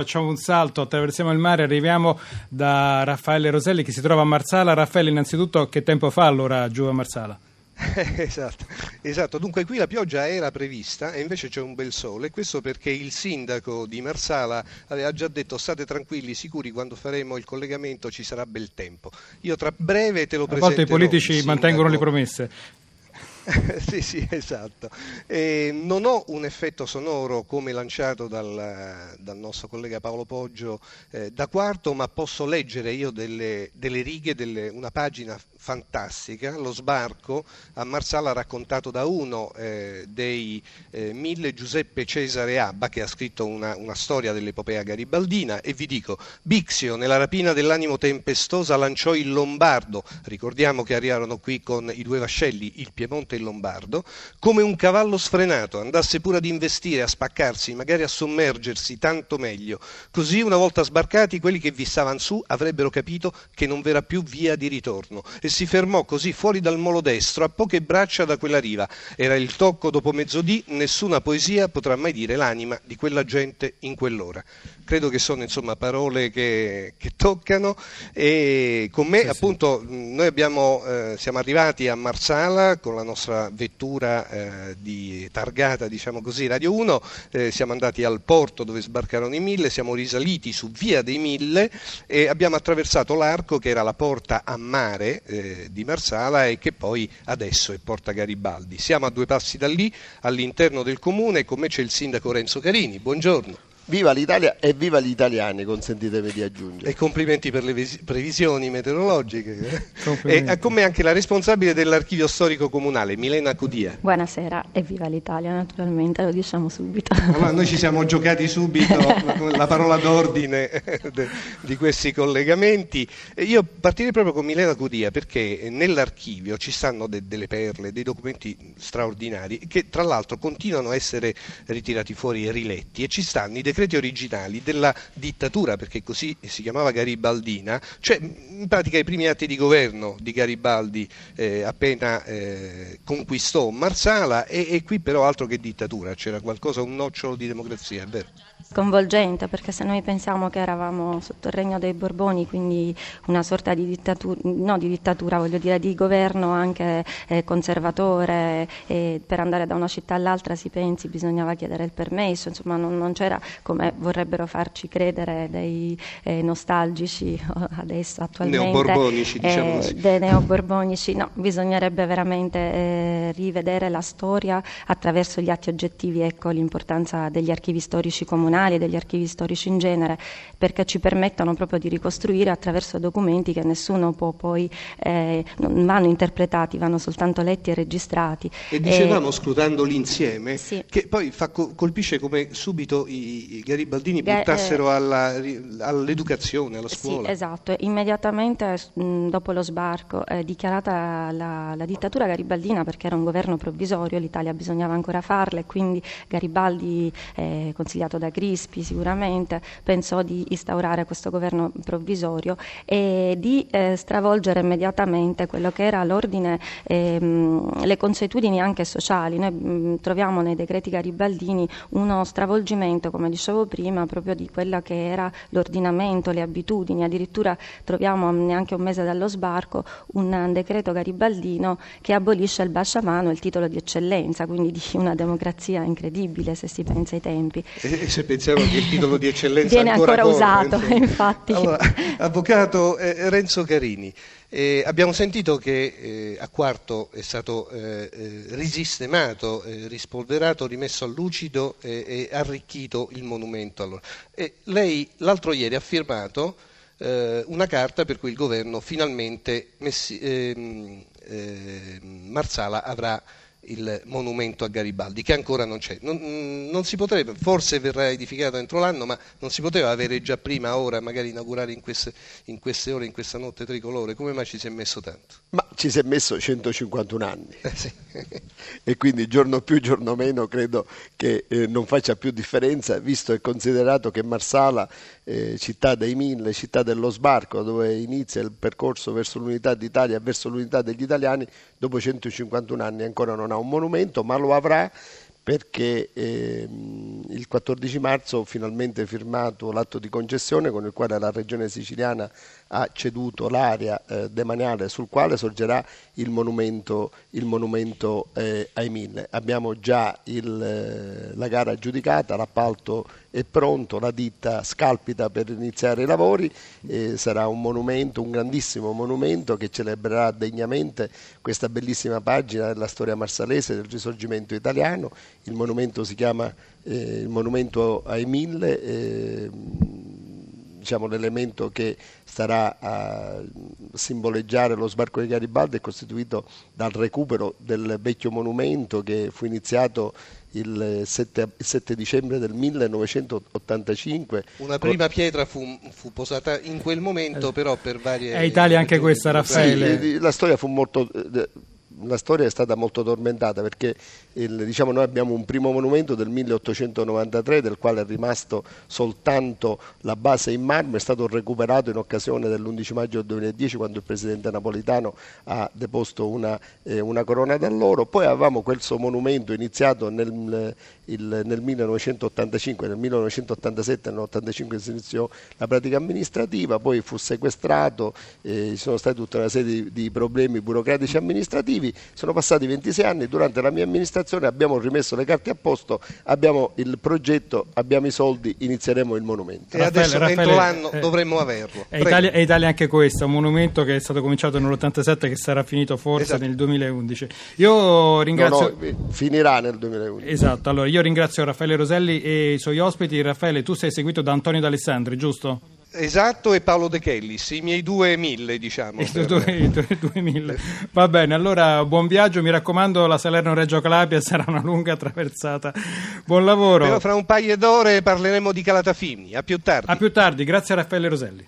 Facciamo un salto, attraversiamo il mare, arriviamo da Raffaele Roselli che si trova a Marsala. Raffaele, innanzitutto che tempo fa allora giù a Marsala? esatto, esatto, dunque qui la pioggia era prevista e invece c'è un bel sole, questo perché il sindaco di Marsala aveva già detto state tranquilli, sicuri, quando faremo il collegamento ci sarà bel tempo. Io tra breve te lo presenterò. A volte i politici mantengono le promesse. sì, sì, esatto. Eh, non ho un effetto sonoro come lanciato dal, dal nostro collega Paolo Poggio eh, da quarto, ma posso leggere io delle, delle righe, delle, una pagina fantastica, lo sbarco a Marsala raccontato da uno eh, dei eh, mille Giuseppe Cesare Abba che ha scritto una, una, storia dell'epopea garibaldina. E vi dico, Bixio nella rapina dell'animo tempestosa lanciò il Lombardo, ricordiamo che arrivarono qui con i due vascelli, il Piemonte e il Lombardo, come un cavallo sfrenato, andasse pure ad investire, a spaccarsi, magari a sommergersi, tanto meglio. Così una volta sbarcati quelli che vi stavano su avrebbero capito che non verrà più via di ritorno. E si fermò così fuori dal molo destro, a poche braccia da quella riva. Era il tocco dopo mezzodì, nessuna poesia potrà mai dire l'anima di quella gente in quell'ora. Credo che sono insomma parole che, che toccano e con me sì, appunto sì. noi abbiamo, eh, siamo arrivati a Marsala con la nostra vettura eh, di targata diciamo così Radio 1, eh, siamo andati al porto dove sbarcarono i mille, siamo risaliti su via dei mille e abbiamo attraversato l'arco che era la porta a mare eh, di Marsala e che poi adesso è Porta Garibaldi. Siamo a due passi da lì, all'interno del comune, con me c'è il sindaco Renzo Carini. Buongiorno. Viva l'Italia e viva gli italiani, consentitemi di aggiungere. E complimenti per le previsioni meteorologiche. E con me anche la responsabile dell'archivio storico comunale, Milena Cudia. Buonasera e viva l'Italia, naturalmente, lo diciamo subito. Allora, noi ci siamo giocati subito la parola d'ordine di questi collegamenti. Io partirei proprio con Milena Cudia perché nell'archivio ci stanno de- delle perle, dei documenti straordinari che tra l'altro continuano a essere ritirati fuori e riletti e ci stanno i decreti decreti originali della dittatura, perché così si chiamava Garibaldina, cioè in pratica i primi atti di governo di Garibaldi eh, appena eh, conquistò Marsala e, e, qui però altro che dittatura, c'era qualcosa, un nocciolo di democrazia, è vero? Sconvolgente perché se noi pensiamo che eravamo sotto il regno dei Borboni, quindi una sorta di dittatura, no di dittatura, voglio dire di governo anche eh, conservatore, per andare da una città all'altra si pensi bisognava chiedere il permesso, insomma non, non c'era come vorrebbero farci credere dei eh, nostalgici adesso attualmente. Neoborbonici, diciamo eh, così. Dei neoborbonici, no, bisognerebbe veramente eh, rivedere la storia attraverso gli atti oggettivi, ecco l'importanza degli archivi storici comunali e degli archivi storici in genere, perché ci permettono proprio di ricostruire attraverso documenti che nessuno può poi, eh, non vanno interpretati, vanno soltanto letti e registrati. E dicevamo, scrutandoli insieme, sì. che poi fa, colpisce come subito i, i garibaldini buttassero alla, all'educazione, alla scuola. Sì, esatto, immediatamente dopo lo sbarco è dichiarata la, la, dittatura garibaldina perché era un governo provvisorio, l'Italia bisognava ancora farla e quindi Garibaldi, eh, consigliato da Crispi sicuramente, pensò di instaurare questo governo provvisorio e di eh, stravolgere immediatamente quello che era l'ordine, ehm, le consuetudini anche sociali. Noi mh, troviamo nei decreti garibaldini uno stravolgimento, come dicevo dicevo prima, proprio di quello che era l'ordinamento, le abitudini. Addirittura troviamo neanche un mese dallo sbarco un decreto garibaldino che abolisce il basciamano, il titolo di eccellenza, quindi di una democrazia incredibile se si pensa ai tempi. E se pensiamo che il titolo di eccellenza viene ancora, ancora usato, corre, infatti. Allora, avvocato eh, Renzo Carini, eh, abbiamo sentito che eh, a quarto è stato eh, eh risistemato, eh, rispolverato, rimesso a lucido e arricchito il monumento. Allora. lei l'altro ieri ha firmato eh, una carta per cui il governo finalmente messi, ehm, Marsala avrà il monumento a Garibaldi, che ancora non c'è. Non, non, si potrebbe, forse verrà edificato entro l'anno, ma non si poteva avere già prima, ora, magari inaugurare in queste, in queste ore, in questa notte tricolore. Come mai ci si è messo tanto? Ma ci si è messo 151 anni. Eh sì. e quindi giorno più, giorno meno, credo che eh, non faccia più differenza, visto e considerato che Marsala, eh, città dei mille, città dello sbarco, dove inizia il percorso verso l'unità d'Italia verso l'unità degli italiani, dopo 151 anni ancora non ha un monumento, ma lo avrà perché ehm, il 14 marzo ho finalmente firmato l'atto di concessione con il quale la Regione siciliana ha ceduto l'area eh, demaniale sul quale sorgerà il monumento, il monumento eh, ai mille. Abbiamo già il, eh, la gara aggiudicata, l'appalto è pronto, la ditta scalpita per iniziare i lavori, sarà un monumento, un grandissimo monumento che celebrerà degnamente questa bellissima pagina della storia marsalese del risorgimento italiano. Il monumento si chiama eh, il monumento ai mille eh, diciamo, l'elemento che starà a simboleggiare lo sbarco di Garibaldi è costituito dal recupero del vecchio monumento che fu iniziato il 7, 7 dicembre del 1985. Una prima pietra fu, fu, posata in quel momento, però per varie... È Italia anche questa, Raffaele. Sì, la storia fu molto eh, la storia è stata molto tormentata perché il, diciamo, noi abbiamo un primo monumento del 1893 del quale è rimasto soltanto la base in marmo, è stato recuperato in occasione dell'11 maggio 2010 quando il presidente napolitano ha deposto una, eh, una corona d'alloro, poi avevamo quel suo monumento iniziato nel, il, nel 1985, nel 1987 nel 1985 si iniziò la pratica amministrativa, poi fu sequestrato, eh, ci sono stati tutta una serie di, di problemi burocratici amministrativi sono passati 26 anni, durante la mia amministrazione abbiamo rimesso le carte a posto, abbiamo il progetto, abbiamo i soldi, inizieremo il monumento. E adesso Raffaele, entro l'anno eh, dovremmo averlo. È Italia, è Italia, anche questo, un monumento che è stato cominciato nell'87 che sarà finito forse esatto. nel 2011. Io ringrazio... No, no, finirà nel 2011. Esatto, allora io ringrazio Raffaele Roselli e i suoi ospiti. Raffaele, tu sei seguito da Antonio D'Alessandri, giusto? Esatto, e Paolo De Chellis, i miei due mille, diciamo. I due, due, due mille. Va bene, allora buon viaggio, mi raccomando, la Salerno-Reggio Calabria sarà una lunga traversata. Buon lavoro. Però fra un paio d'ore parleremo di Calatafimi. A più tardi. A più tardi, grazie a Raffaele Roselli.